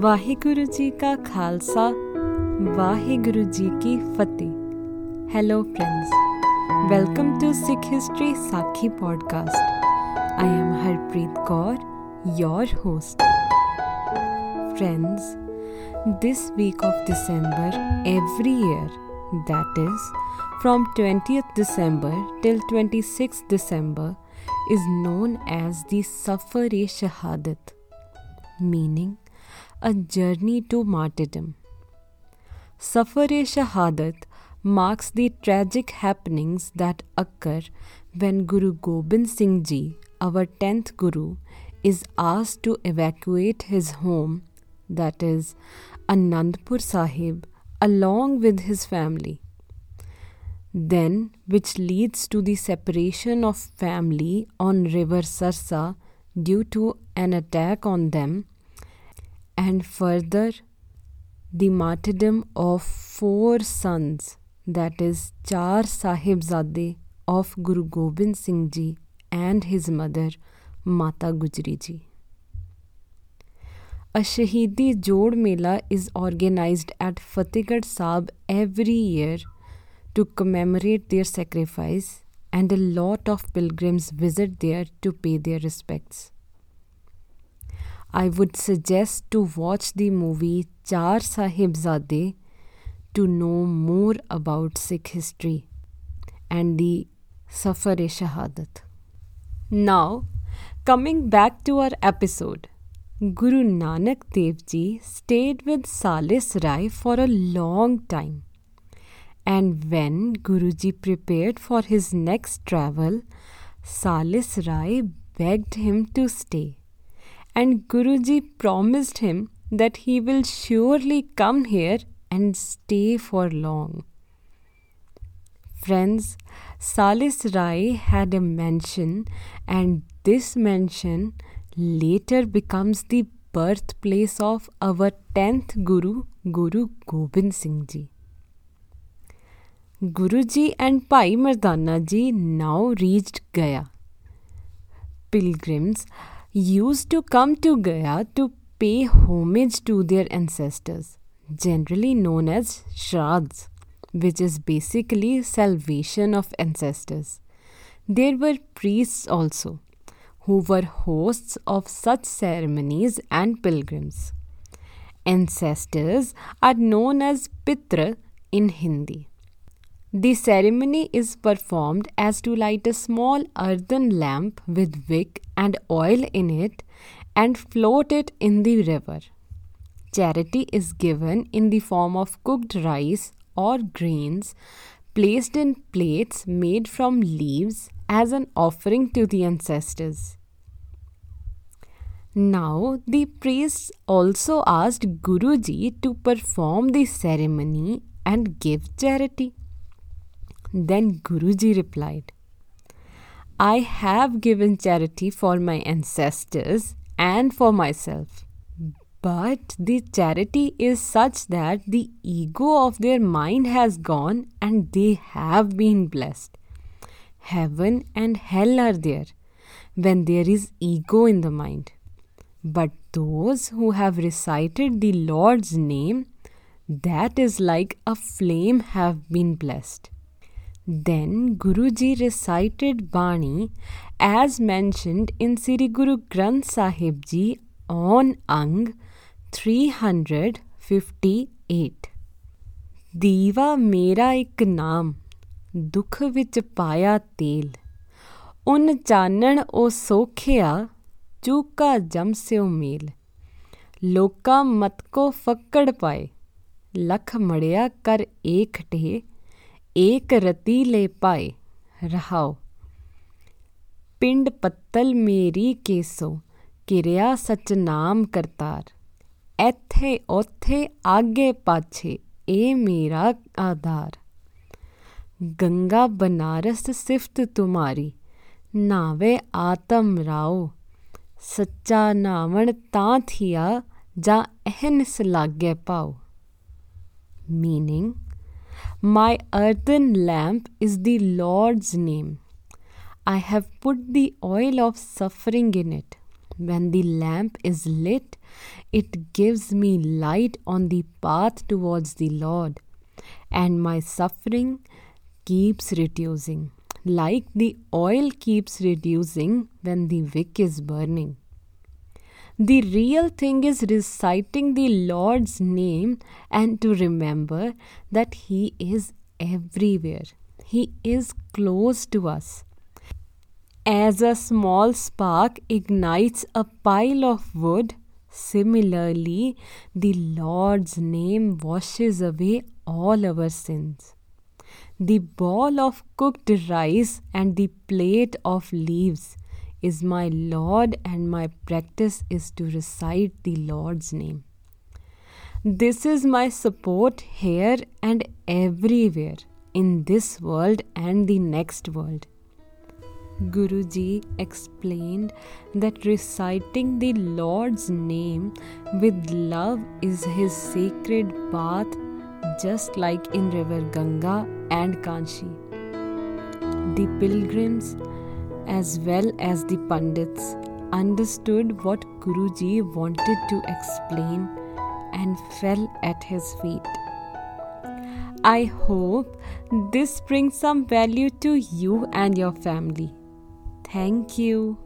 ਵਾਹਿਗੁਰੂ ਜੀ ਕਾ ਖਾਲਸਾ ਵਾਹਿਗੁਰੂ ਜੀ ਕੀ ਫਤਿਹ hello friends welcome to Sikh history Sakhi podcast I am Harpreet Kaur your host friends this week of december every year that is from 20th december till 26th december is known as the safar-e-shahadat meaning a journey to martyrdom. Safar-e-Shahadat marks the tragic happenings that occur when Guru Gobind Singh Ji, our 10th Guru, is asked to evacuate his home, that is, Anandpur Sahib, along with his family. Then, which leads to the separation of family on river Sarsa due to an attack on them and further the martyrdom of four sons, that is, Char Sahibzade of Guru Gobind Singh Ji and his mother, Mata Gujri Ji. A Shahidi Jod Mela is organized at Fatehgarh Sahib every year to commemorate their sacrifice, and a lot of pilgrims visit there to pay their respects. I would suggest to watch the movie Char Sahibzade to know more about Sikh history and the Safar Shahadat. Now, coming back to our episode, Guru Nanak Dev Ji stayed with Salis Rai for a long time. And when Guruji prepared for his next travel, Salis Rai begged him to stay and Guruji promised him that he will surely come here and stay for long. Friends, Salis Rai had a mansion, and this mansion later becomes the birthplace of our 10th Guru, Guru Gobind Singh Ji. Guruji and Bhai Mardana Ji now reached Gaya. Pilgrims used to come to Gaya to pay homage to their ancestors, generally known as Shraddhs, which is basically salvation of ancestors. There were priests also, who were hosts of such ceremonies and pilgrims. Ancestors are known as Pitra in Hindi. The ceremony is performed as to light a small earthen lamp with wick and oil in it and float it in the river. Charity is given in the form of cooked rice or grains placed in plates made from leaves as an offering to the ancestors. Now, the priests also asked Guruji to perform the ceremony and give charity. Then Guruji replied, I have given charity for my ancestors and for myself. But the charity is such that the ego of their mind has gone and they have been blessed. Heaven and hell are there when there is ego in the mind. But those who have recited the Lord's name, that is like a flame, have been blessed. Then Guruji recited Bani as mentioned in Sri Guru Granth Sahib Ji on Ang 358. ਦੀਵਾ ਮੇਰਾ ਇੱਕ ਨਾਮ ਦੁੱਖ ਵਿੱਚ ਪਾਇਆ ਤੇਲ ਉਨ ਚਾਨਣ ਉਹ ਸੋਖਿਆ ਚੂਕਾ ਜਮ ਸਿਓ ਮੇਲ ਲੋਕਾ ਮਤ ਕੋ ਫੱਕੜ ਪਾਏ ਲਖ ਮੜਿਆ ਕਰ ਏਕ ਟੇ एक रती ले पाए रहाओ पिंड पत्तल मेरी केसो किरिया सचनाम करतार ਇੱਥੇ ਉੱਥੇ ਆਗੇ ਪਾਛੇ ਇਹ ਮੇਰਾ ਆਧਾਰ ਗੰਗਾ ਬਨਾਰਸ ਸਿਫਤ ਤੁਮਾਰੀ ਨਾਵੇ ਆਤਮ ਰਾਓ ਸੱਚਾ ਨਾਵਣ ਤਾਂ ਥੀਆ ਜਾਂ ਅਹਨਸ ਲਾਗੇ ਪਾਓ meaning My earthen lamp is the Lord's name. I have put the oil of suffering in it. when the lamp is lit, it gives me light on the path towards the Lord, and my suffering keeps reducing, like the oil keeps reducing when the wick is burning. The real thing is reciting the Lord's name and to remember that He is everywhere. He is close to us. As a small spark ignites a pile of wood, similarly, the Lord's name washes away all our sins. The ball of cooked rice and the plate of leaves is my Lord, and my practice is to recite the Lord's name. This is my support here and everywhere in this world and the next world. Guruji explained that reciting the Lord's name with love is his sacred bath, just like in river Ganga and Kanshi. The pilgrims as well as the Pandits understood what Guruji wanted to explain and fell at his feet. I hope this brings some value to you and your family. Thank you.